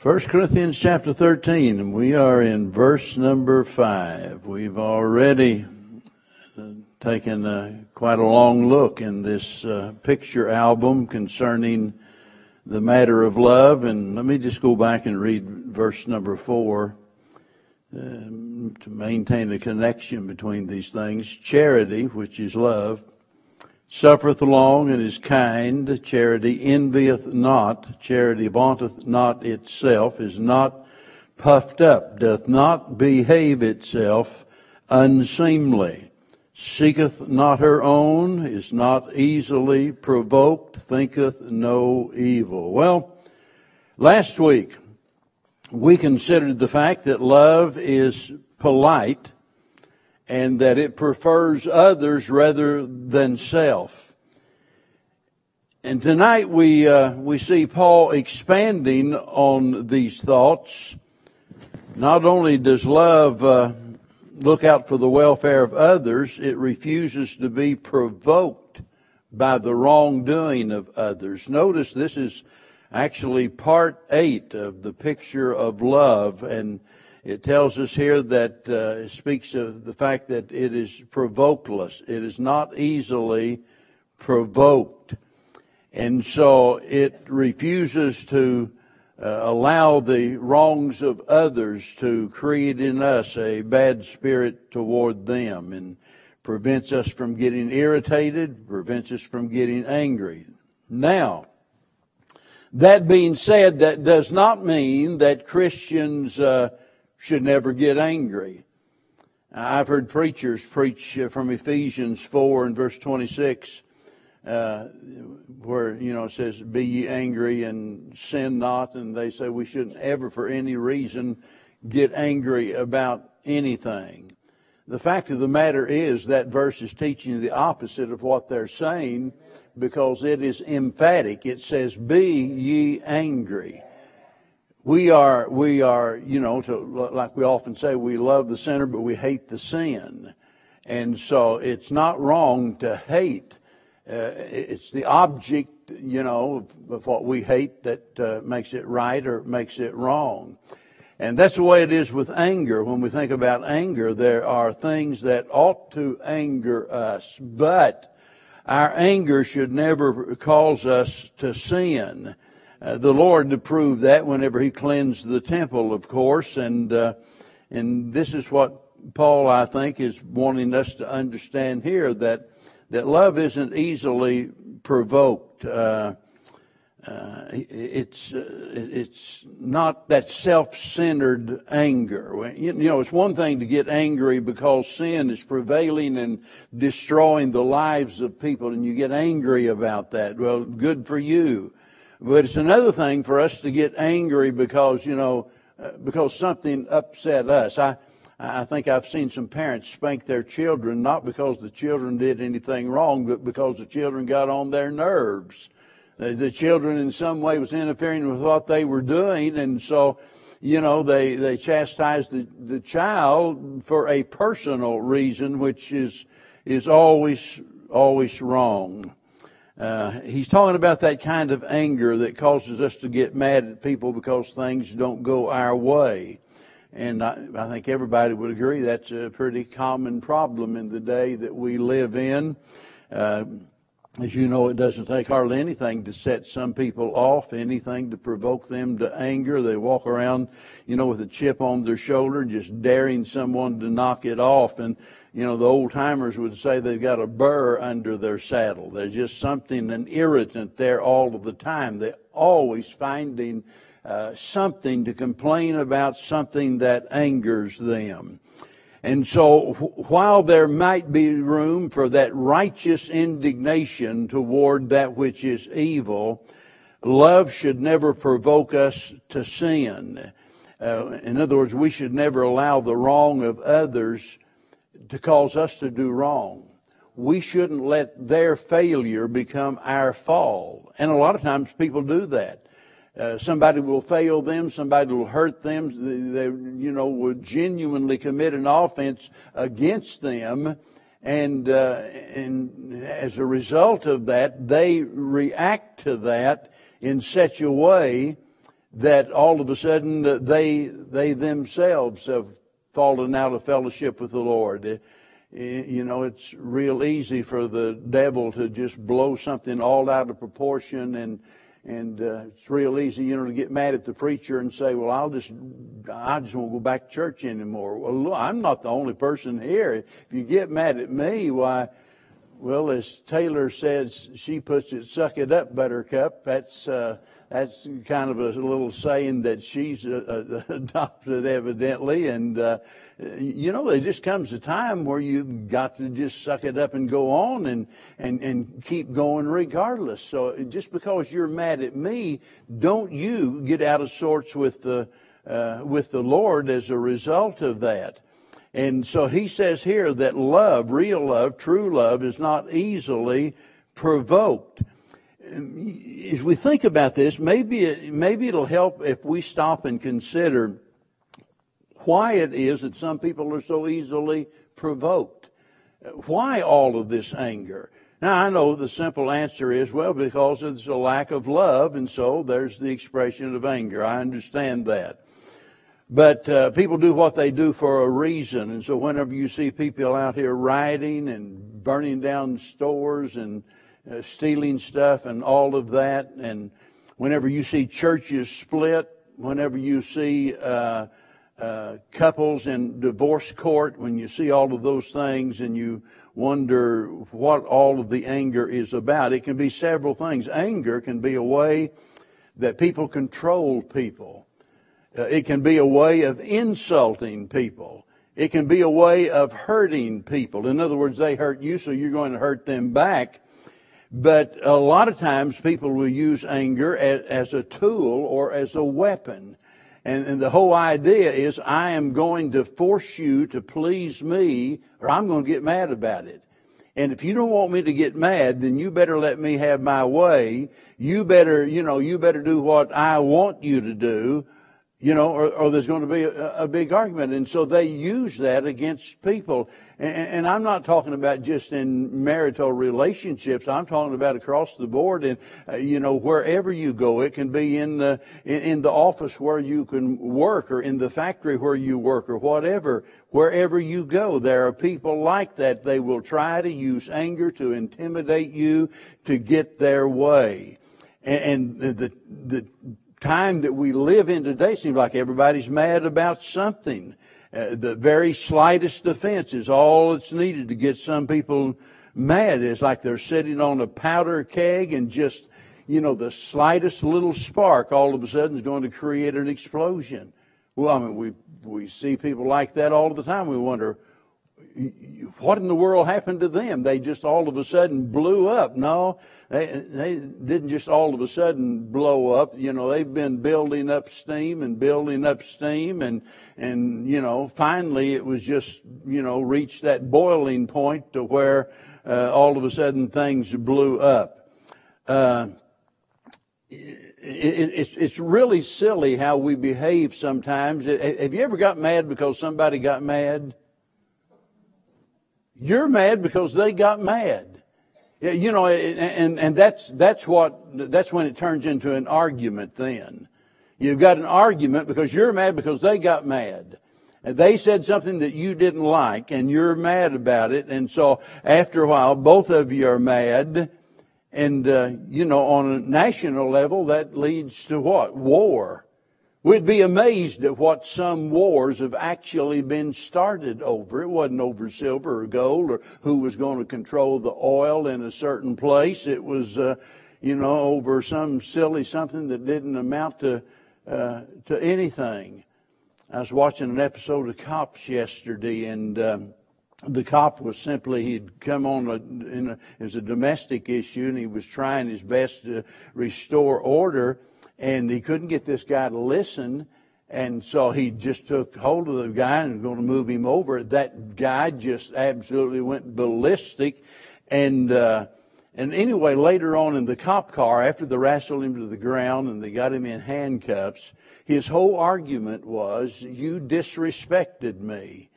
1 Corinthians chapter 13, and we are in verse number 5. We've already uh, taken a, quite a long look in this uh, picture album concerning the matter of love, and let me just go back and read verse number 4 um, to maintain a connection between these things. Charity, which is love, suffereth long and is kind. Charity envieth not. Charity vaunteth not itself, is not puffed up, doth not behave itself unseemly, seeketh not her own, is not easily provoked, thinketh no evil. Well, last week we considered the fact that love is polite and that it prefers others rather than self. And tonight we, uh, we see Paul expanding on these thoughts. Not only does love uh, look out for the welfare of others, it refuses to be provoked by the wrongdoing of others. Notice this is actually part eight of the picture of love and it tells us here that uh, it speaks of the fact that it is provokeless. It is not easily provoked. And so it refuses to uh, allow the wrongs of others to create in us a bad spirit toward them and prevents us from getting irritated, prevents us from getting angry. Now, that being said, that does not mean that Christians uh, should never get angry. I've heard preachers preach uh, from Ephesians 4 and verse 26, uh, where, you know, it says, Be ye angry and sin not. And they say we shouldn't ever, for any reason, get angry about anything. The fact of the matter is that verse is teaching the opposite of what they're saying because it is emphatic. It says, Be ye angry we are, we are, you know, to, like we often say, we love the sinner, but we hate the sin. And so it's not wrong to hate. Uh, it's the object, you know, of, what we hate that uh, makes it right or makes it wrong. And that's the way it is with anger. When we think about anger, there are things that ought to anger us, but our anger should never cause us to sin. Uh, the Lord to prove that whenever He cleansed the temple, of course, and uh, and this is what Paul, I think, is wanting us to understand here that that love isn't easily provoked. Uh, uh it's uh, it's not that self-centered anger. You know, it's one thing to get angry because sin is prevailing and destroying the lives of people, and you get angry about that. Well, good for you. But it's another thing for us to get angry because, you know, uh, because something upset us. I, I think I've seen some parents spank their children not because the children did anything wrong, but because the children got on their nerves. The, the children in some way was interfering with what they were doing, and so, you know, they, they chastised the, the child for a personal reason, which is, is always, always wrong. Uh, he's talking about that kind of anger that causes us to get mad at people because things don't go our way. And I, I, think everybody would agree that's a pretty common problem in the day that we live in. Uh, as you know, it doesn't take hardly anything to set some people off, anything to provoke them to anger. They walk around, you know, with a chip on their shoulder, just daring someone to knock it off. And you know, the old timers would say they've got a burr under their saddle. There's just something, an irritant there all of the time. They're always finding uh, something to complain about, something that angers them. And so, while there might be room for that righteous indignation toward that which is evil, love should never provoke us to sin. Uh, in other words, we should never allow the wrong of others to cause us to do wrong. We shouldn't let their failure become our fall. And a lot of times people do that. Uh, somebody will fail them, somebody will hurt them, they, you know, will genuinely commit an offense against them, and, uh, and as a result of that, they react to that in such a way that all of a sudden they, they themselves have fallen out of fellowship with the Lord. You know, it's real easy for the devil to just blow something all out of proportion and, and uh, it's real easy, you know, to get mad at the preacher and say, "Well, I'll just, I just won't go back to church anymore." Well, look, I'm not the only person here. If you get mad at me, why? Well, as Taylor says, she puts it, "Suck it up, Buttercup." That's uh, that's kind of a little saying that she's uh, uh adopted, evidently, and uh, you know, there just comes a time where you've got to just suck it up and go on and, and, and keep going regardless. So just because you're mad at me, don't you get out of sorts with the, uh, with the Lord as a result of that. And so he says here that love, real love, true love is not easily provoked. Um, as we think about this, maybe, it, maybe it'll help if we stop and consider why it is that some people are so easily provoked. Why all of this anger? Now, I know the simple answer is, well, because there's a lack of love, and so there's the expression of anger. I understand that. But uh, people do what they do for a reason, and so whenever you see people out here rioting and burning down stores and uh, stealing stuff and all of that, and whenever you see churches split, whenever you see uh, uh, couples in divorce court, when you see all of those things and you wonder what all of the anger is about, it can be several things. Anger can be a way that people control people. Uh, it can be a way of insulting people. It can be a way of hurting people. In other words, they hurt you, so you're going to hurt them back. But a lot of times people will use anger as, as a tool or as a weapon. And, and, the whole idea is I am going to force you to please me or I'm going to get mad about it. And if you don't want me to get mad, then you better let me have my way. You better, you know, you better do what I want you to do you know, or, or there's going to be a, a, big argument. And so they use that against people. And, and, I'm not talking about just in marital relationships. I'm talking about across the board and, uh, you know, wherever you go. It can be in the, in, in the office where you can work or in the factory where you work or whatever. Wherever you go, there are people like that. They will try to use anger to intimidate you to get their way. And, and the, the, time that we live in today seems like everybody's mad about something. Uh, the very slightest offense is all that's needed to get some people mad. It's like they're sitting on a powder keg and just, you know, the slightest little spark all of a sudden is going to create an explosion. Well, I mean, we, we see people like that all the time. We wonder, what in the world happened to them? They just all of a sudden blew up. No, they, they didn't just all of a sudden blow up. You know, they've been building up steam and building up steam and, and, you know, finally it was just, you know, reached that boiling point to where, uh, all of a sudden things blew up. Uh, it, it's, it's really silly how we behave sometimes. Have you ever got mad because somebody got mad? You're mad because they got mad. You know, and, and that's, that's what, that's when it turns into an argument then. You've got an argument because you're mad because they got mad. And they said something that you didn't like and you're mad about it. And so after a while, both of you are mad. And, uh, you know, on a national level, that leads to what? War. We'd be amazed at what some wars have actually been started over. It wasn't over silver or gold or who was going to control the oil in a certain place. It was, uh, you know, over some silly something that didn't amount to, uh, to anything. I was watching an episode of Cops yesterday and, um, the cop was simply he'd come on a, a, as a domestic issue and he was trying his best to restore order and he couldn't get this guy to listen. And so he just took hold of the guy and was going to move him over. That guy just absolutely went ballistic. And, uh, and anyway, later on in the cop car, after they wrestled him to the ground and they got him in handcuffs, his whole argument was, you disrespected me.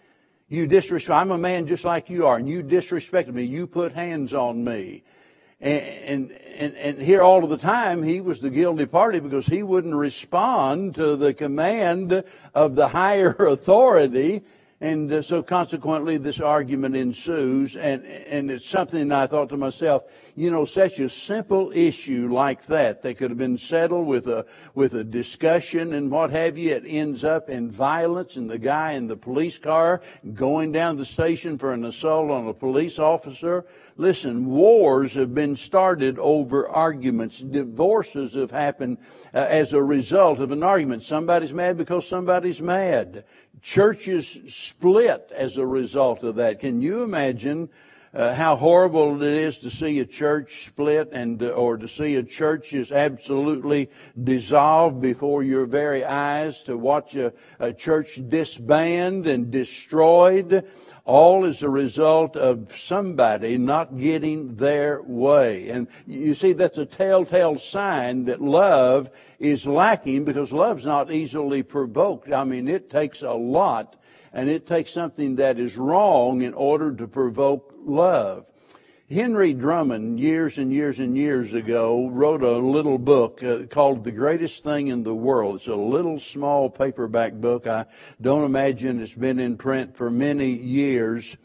You disrespect, I'm a man just like you are, and you disrespected me. You put hands on me. And, and, and here all of the time he was the guilty party because he wouldn't respond to the command of the higher authority. And uh, so consequently this argument ensues and, and it's something I thought to myself, you know, such a simple issue like that, that could have been settled with a, with a discussion and what have you. It ends up in violence and the guy in the police car going down the station for an assault on a police officer. Listen, wars have been started over arguments. Divorces have happened uh, as a result of an argument. Somebody's mad because somebody's mad. Churches split as a result of that. Can you imagine uh, how horrible it is to see a church split and uh, or to see a church is absolutely dissolved before your very eyes to watch a, a church disband and destroyed all is a result of somebody not getting their way. And you see, that's a telltale sign that love is lacking because love's not easily provoked. I mean, it takes a lot and it takes something that is wrong in order to provoke love. Henry Drummond, years and years and years ago, wrote a little book uh, called The Greatest Thing in the World. It's a little small paperback book. I don't imagine it's been in print for many years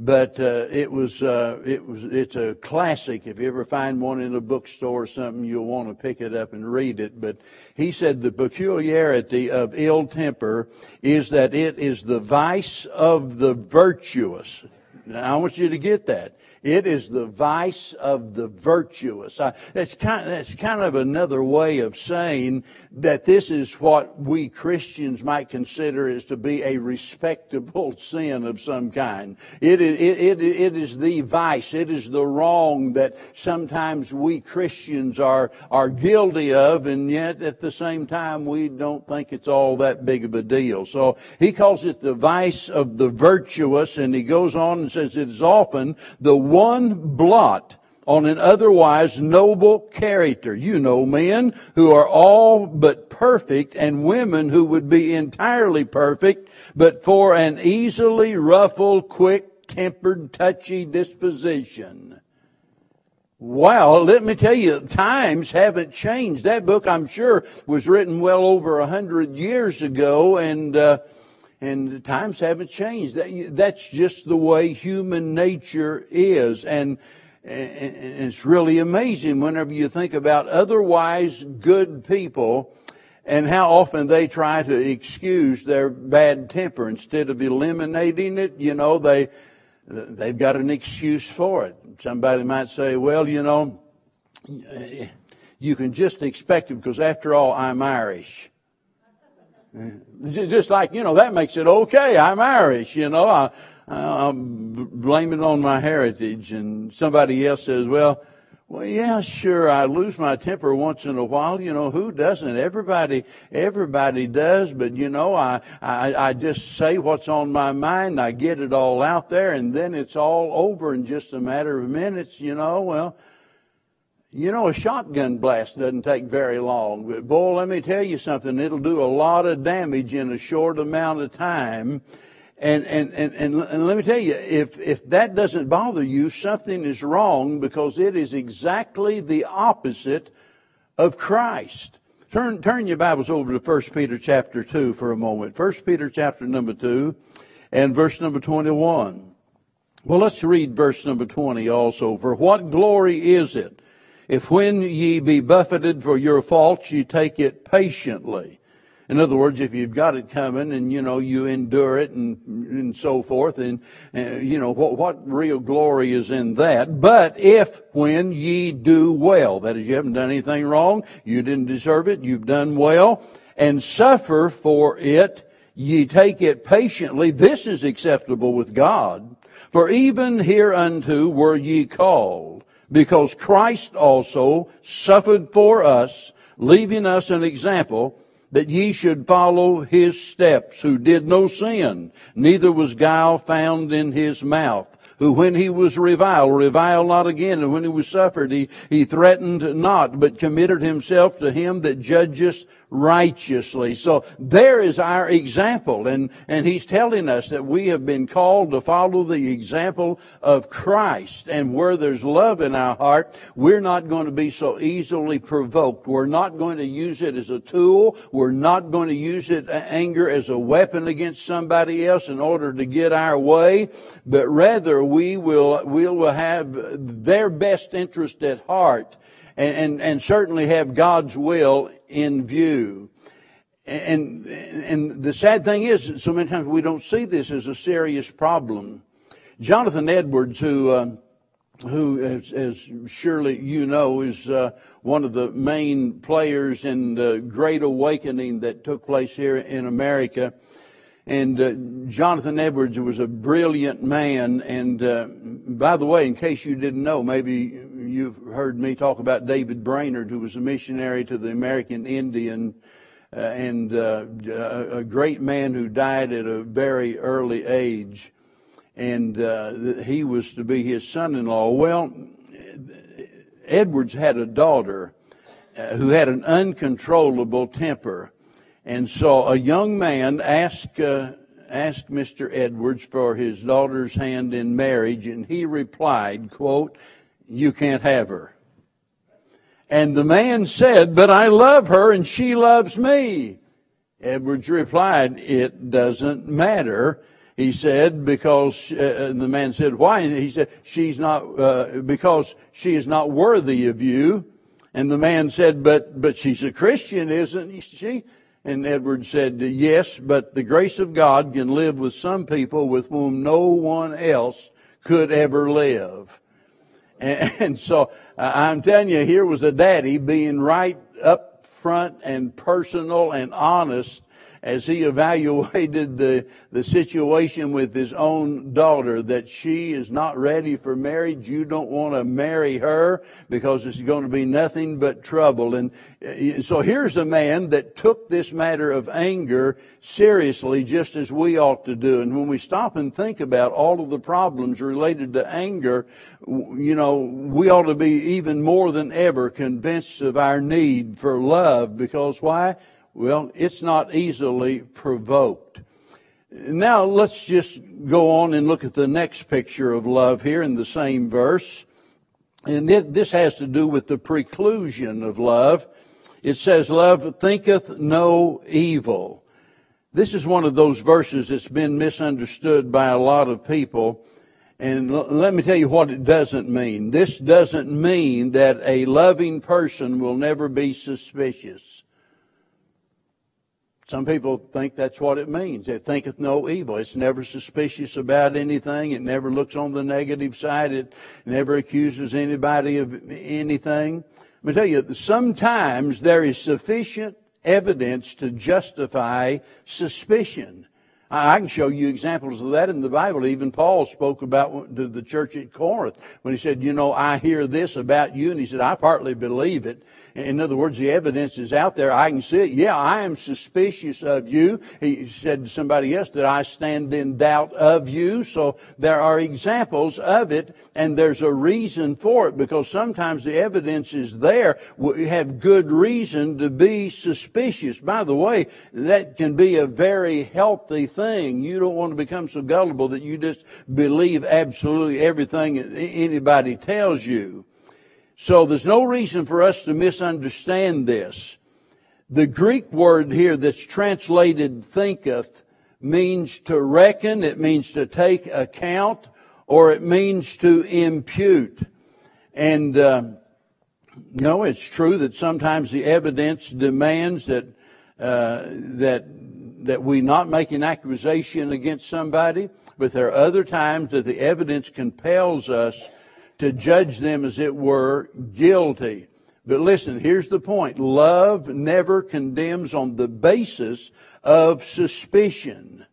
but uh, it was uh, it was it's a classic. If you ever find one in a bookstore or something, you'll want to pick it up and read it. But he said the peculiarity of ill temper is that it is the vice of the virtuous. Now, I want you to get that. It is the vice of the virtuous. That's kind, that's kind of another way of saying that this is what we Christians might consider as to be a respectable sin of some kind. It is, it, it, it is the vice. It is the wrong that sometimes we Christians are, are guilty of, and yet at the same time we don't think it's all that big of a deal. So he calls it the vice of the virtuous, and he goes on and says it is often the one blot on an otherwise noble character. You know men who are all but perfect and women who would be entirely perfect, but for an easily ruffled, quick tempered, touchy disposition. Well, let me tell you, times haven't changed. That book, I'm sure, was written well over a hundred years ago, and uh, and times haven't changed. That, that's just the way human nature is. And, and it's really amazing whenever you think about otherwise good people and how often they try to excuse their bad temper instead of eliminating it. You know, they, they've got an excuse for it. Somebody might say, well, you know, you can just expect it because after all, I'm Irish. Just like, you know, that makes it okay. I'm Irish, you know. I, I blame it on my heritage. And somebody else says, well, well, yeah, sure. I lose my temper once in a while. You know, who doesn't? Everybody, everybody does. But you know, I, I, I just say what's on my mind. I get it all out there and then it's all over in just a matter of minutes. You know, well, you know, a shotgun blast doesn't take very long, but boy, let me tell you something. It'll do a lot of damage in a short amount of time. And, and, and, and, and let me tell you, if, if that doesn't bother you, something is wrong because it is exactly the opposite of Christ. Turn, turn your Bibles over to 1 Peter chapter 2 for a moment. 1 Peter chapter number 2 and verse number 21. Well, let's read verse number 20 also. For what glory is it? If when ye be buffeted for your faults, you take it patiently. In other words, if you've got it coming and, you know, you endure it and, and so forth, and, uh, you know, what, what real glory is in that? But if when ye do well, that is, you haven't done anything wrong, you didn't deserve it, you've done well, and suffer for it, ye take it patiently, this is acceptable with God. For even hereunto were ye called because Christ also suffered for us, leaving us an example that ye should follow his steps, who did no sin, neither was guile found in his mouth, who when he was reviled, reviled not again, and when he was suffered, he, he threatened not, but committed himself to him that judges righteously. So there is our example. And, and he's telling us that we have been called to follow the example of Christ. And where there's love in our heart, we're not going to be so easily provoked. We're not going to use it as a tool. We're not going to use it, uh, anger as a weapon against somebody else in order to get our way. But rather we will, we will have their best interest at heart and, and, and certainly have God's will in view. And, and the sad thing is, so many times we don't see this as a serious problem. Jonathan Edwards, who, uh, who, as, as, surely you know, is uh, one of the main players in the Great Awakening that took place here in America. And uh, Jonathan Edwards was a brilliant man. And uh, by the way, in case you didn't know, maybe you've heard me talk about David Brainerd, who was a missionary to the American Indian uh, and uh, a great man who died at a very early age. And uh, he was to be his son in law. Well, Edwards had a daughter uh, who had an uncontrollable temper. And so a young man asked, uh, asked Mr. Edwards for his daughter's hand in marriage, and he replied, quote, you can't have her. And the man said, but I love her and she loves me. Edwards replied, it doesn't matter. He said, because, uh, the man said, why? And he said, she's not, uh, because she is not worthy of you. And the man said, but, but she's a Christian, isn't she? And Edward said, yes, but the grace of God can live with some people with whom no one else could ever live. And, and so uh, I'm telling you, here was a daddy being right up front and personal and honest as he evaluated the, the situation with his own daughter that she is not ready for marriage. You don't want to marry her because it's going to be nothing but trouble. And uh, so here's a man that took this matter of anger seriously just as we ought to do. And when we stop and think about all of the problems related to anger, you know, we ought to be even more than ever convinced of our need for love because why? Well, it's not easily provoked. Now let's just go on and look at the next picture of love here in the same verse. And it, this has to do with the preclusion of love. It says, love thinketh no evil. This is one of those verses that's been misunderstood by a lot of people. And l- let me tell you what it doesn't mean. This doesn't mean that a loving person will never be suspicious. Some people think that's what it means. It thinketh no evil. It's never suspicious about anything. It never looks on the negative side. It never accuses anybody of anything. Let me tell you, sometimes there is sufficient evidence to justify suspicion. I can show you examples of that in the Bible. Even Paul spoke about to the church at Corinth when he said, you know, I hear this about you. And he said, I partly believe it. In other words, the evidence is out there. I can see it. Yeah, I am suspicious of you. He said to somebody else that I stand in doubt of you. So there are examples of it and there's a reason for it because sometimes the evidence is there. We have good reason to be suspicious. By the way, that can be a very healthy thing. You don't want to become so gullible that you just believe absolutely everything anybody tells you. So there's no reason for us to misunderstand this. The Greek word here that's translated thinketh means to reckon, it means to take account, or it means to impute. And, uh, you know, it's true that sometimes the evidence demands that, uh, that, that we not make an accusation against somebody, but there are other times that the evidence compels us to judge them as it were guilty. But listen, here's the point. Love never condemns on the basis of suspicion.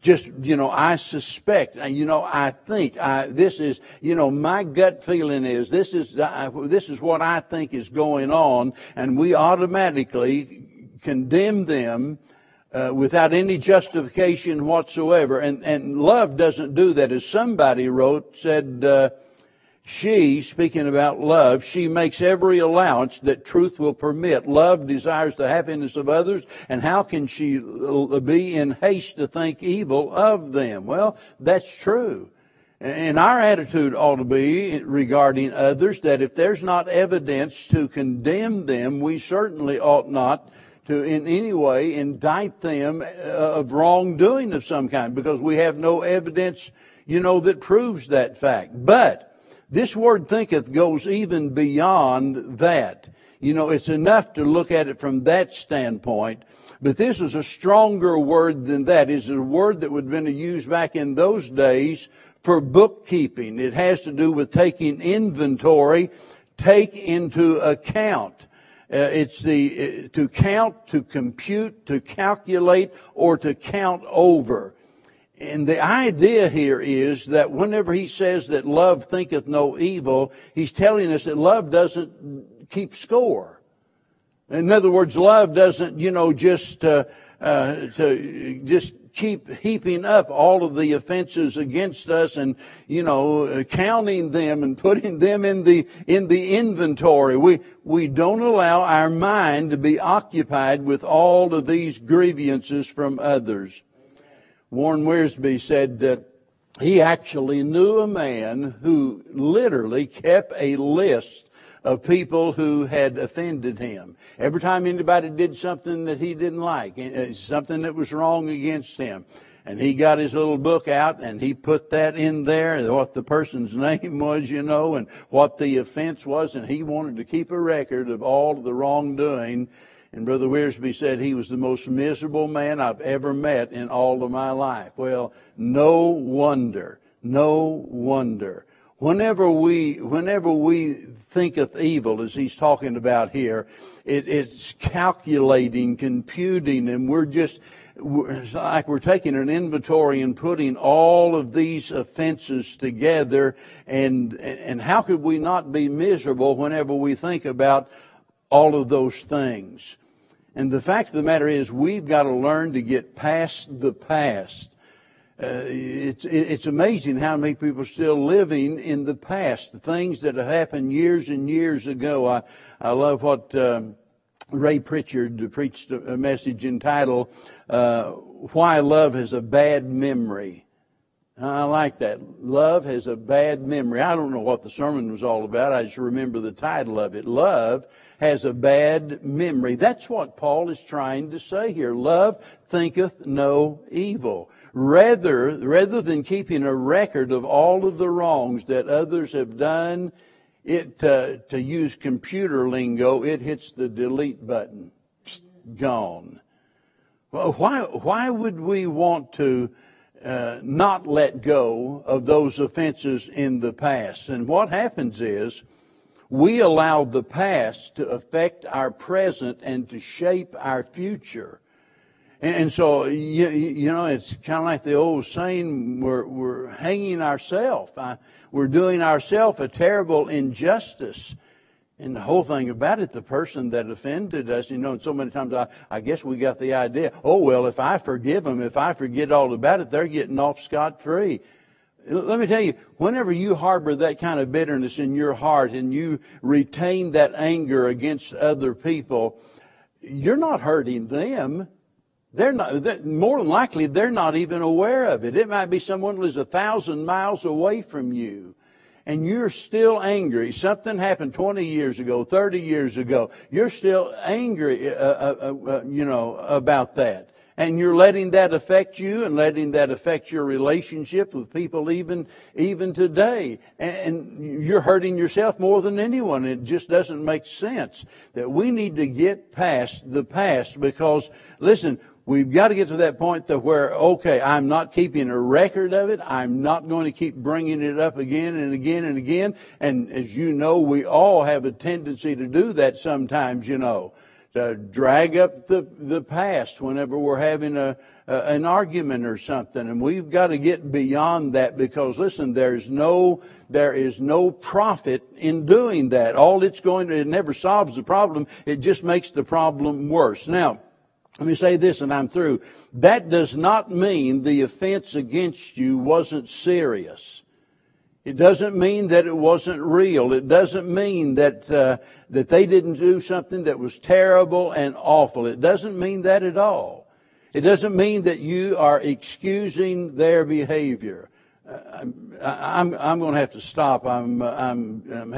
Just, you know, I suspect, you know, I think, I, this is, you know, my gut feeling is this is, this is what I think is going on, and we automatically condemn them uh, without any justification whatsoever. And, and love doesn't do that. As somebody wrote, said, uh, she, speaking about love, she makes every allowance that truth will permit. Love desires the happiness of others, and how can she be in haste to think evil of them? Well, that's true. And our attitude ought to be regarding others that if there's not evidence to condemn them, we certainly ought not to in any way indict them uh, of wrongdoing of some kind because we have no evidence, you know, that proves that fact. But this word thinketh goes even beyond that. You know, it's enough to look at it from that standpoint. But this is a stronger word than that. It's a word that would have been used back in those days for bookkeeping. It has to do with taking inventory, take into account. Uh, it's the uh, to count, to compute, to calculate, or to count over. And the idea here is that whenever he says that love thinketh no evil, he's telling us that love doesn't keep score. In other words, love doesn't, you know, just uh, uh, to just keep heaping up all of the offenses against us and you know counting them and putting them in the in the inventory we we don't allow our mind to be occupied with all of these grievances from others Warren Wiersbe said that he actually knew a man who literally kept a list of people who had offended him. Every time anybody did something that he didn't like, uh, something that was wrong against him, and he got his little book out and he put that in there, what the person's name was, you know, and what the offense was, and he wanted to keep a record of all the wrongdoing and Brother Wiersbe said he was the most miserable man I've ever met in all of my life. Well, no wonder. No wonder. Whenever we, whenever we thinketh evil, as he's talking about here, it, it's calculating, computing, and we're just, it's like we're taking an inventory and putting all of these offenses together and and how could we not be miserable whenever we think about all of those things. And the fact of the matter is, we've got to learn to get past the past. Uh, it's, it's amazing how many people are still living in the past, the things that have happened years and years ago. I, I love what um, Ray Pritchard preached a message entitled, uh, Why Love Has a Bad Memory. I like that. Love has a bad memory. I don't know what the sermon was all about. I just remember the title of it. Love has a bad memory. That's what Paul is trying to say here. Love thinketh no evil. Rather, rather than keeping a record of all of the wrongs that others have done, it, uh, to use computer lingo, it hits the delete button. Gone. Well, why, why would we want to uh, not let go of those offenses in the past. And what happens is we allow the past to affect our present and to shape our future. And, so, you, you know, it's kind of like the old saying, we're, we're hanging ourselves. We're doing ourselves a terrible injustice. And the whole thing about it, the person that offended us, you know, so many times I, I guess we got the idea, oh, well, if I forgive them, if I forget all about it, they're getting off scot free. Let me tell you, whenever you harbor that kind of bitterness in your heart and you retain that anger against other people, you're not hurting them. They're not, they're, more than likely, they're not even aware of it. It might be someone who's a thousand miles away from you and you're still angry. Something happened 20 years ago, 30 years ago. You're still angry, uh, uh, uh, uh, you know, about that. And you're letting that affect you and letting that affect your relationship with people even, even today. And you're hurting yourself more than anyone. It just doesn't make sense that we need to get past the past because, listen, We've got to get to that point that where, okay, I'm not keeping a record of it. I'm not going to keep bringing it up again and again and again. And as you know, we all have a tendency to do that sometimes, you know, to drag up the, the past whenever we're having a, a an argument or something. And we've got to get beyond that because listen, there's no, there is no profit in doing that. All it's going to, it never solves the problem. It just makes the problem worse. Now, let me say this and I'm through. That does not mean the offense against you wasn't serious. It doesn't mean that it wasn't real. It doesn't mean that uh, that they didn't do something that was terrible and awful. It doesn't mean that at all. It doesn't mean that you are excusing their behavior. Uh, I'm, I'm, I'm going to have to stop. I'm, I'm, I'm